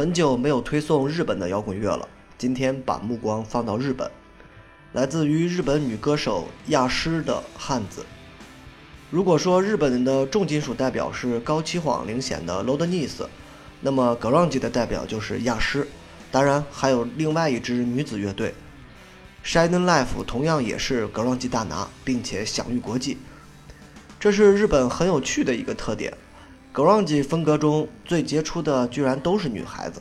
很久没有推送日本的摇滚乐了，今天把目光放到日本，来自于日本女歌手亚诗的《汉子》。如果说日本人的重金属代表是高崎晃领衔的 Load Nice，那么 grunge 的代表就是亚诗，当然还有另外一支女子乐队 Shining Life，同样也是 grunge 大拿，并且享誉国际。这是日本很有趣的一个特点。Grunge 风格中最杰出的居然都是女孩子，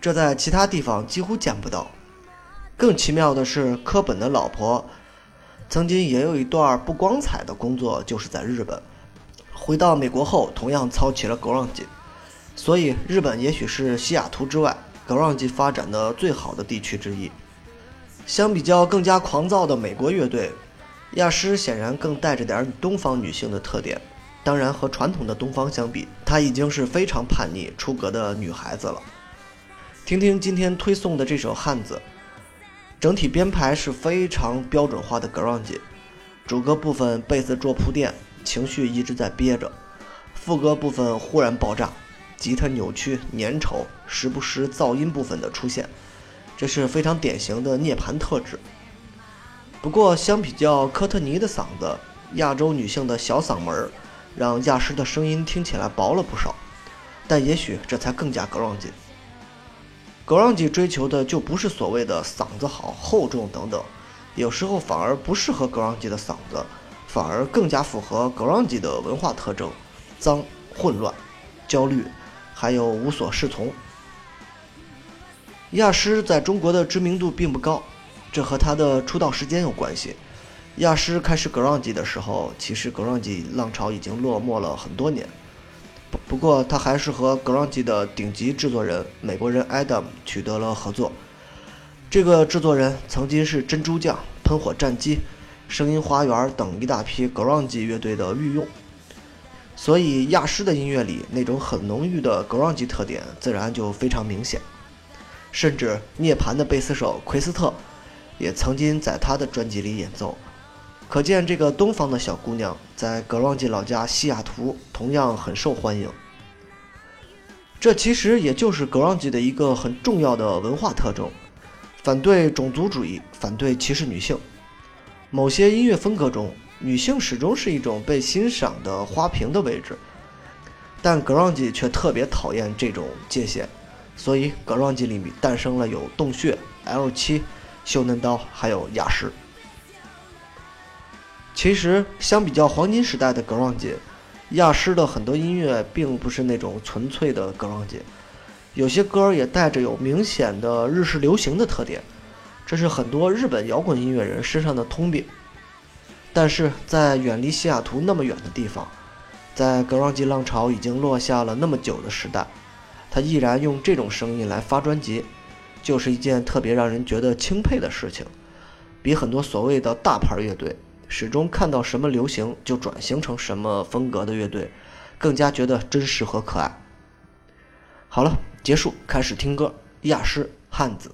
这在其他地方几乎见不到。更奇妙的是，柯本的老婆曾经也有一段不光彩的工作，就是在日本。回到美国后，同样操起了 grunge，所以日本也许是西雅图之外 grunge 发展的最好的地区之一。相比较更加狂躁的美国乐队，亚诗显然更带着点东方女性的特点。当然，和传统的东方相比，她已经是非常叛逆、出格的女孩子了。听听今天推送的这首《汉子》，整体编排是非常标准化的 ground 主歌部分贝斯做铺垫，情绪一直在憋着；副歌部分忽然爆炸，吉他扭曲、粘稠，时不时噪音部分的出现，这是非常典型的涅槃特质。不过，相比较科特尼的嗓子，亚洲女性的小嗓门儿。让亚诗的声音听起来薄了不少，但也许这才更加 grunge。grunge 追求的就不是所谓的嗓子好、厚重等等，有时候反而不适合 grunge 的嗓子，反而更加符合 grunge 的文化特征：脏、混乱、焦虑，还有无所适从。亚诗在中国的知名度并不高，这和他的出道时间有关系。亚狮开始 grunge 的时候，其实 grunge 浪潮已经落寞了很多年。不不过，他还是和 grunge 的顶级制作人美国人 Adam 取得了合作。这个制作人曾经是珍珠酱、喷火战机、声音花园等一大批 grunge 乐队的御用，所以亚狮的音乐里那种很浓郁的 grunge 特点自然就非常明显。甚至涅槃的贝斯手奎斯特也曾经在他的专辑里演奏。可见，这个东方的小姑娘在 grunge 老家西雅图同样很受欢迎。这其实也就是 grunge 的一个很重要的文化特征：反对种族主义，反对歧视女性。某些音乐风格中，女性始终是一种被欣赏的花瓶的位置，但 grunge 却特别讨厌这种界限，所以 grunge 里面诞生了有洞穴、L7、秀嫩刀，还有雅诗。其实，相比较黄金时代的 grunge，亚诗的很多音乐并不是那种纯粹的 grunge，有些歌也带着有明显的日式流行的特点，这是很多日本摇滚音乐人身上的通病。但是在远离西雅图那么远的地方，在 grunge 浪潮已经落下了那么久的时代，他依然用这种声音来发专辑，就是一件特别让人觉得钦佩的事情，比很多所谓的大牌乐队。始终看到什么流行就转型成什么风格的乐队，更加觉得真实和可爱。好了，结束，开始听歌，亚诗汉子。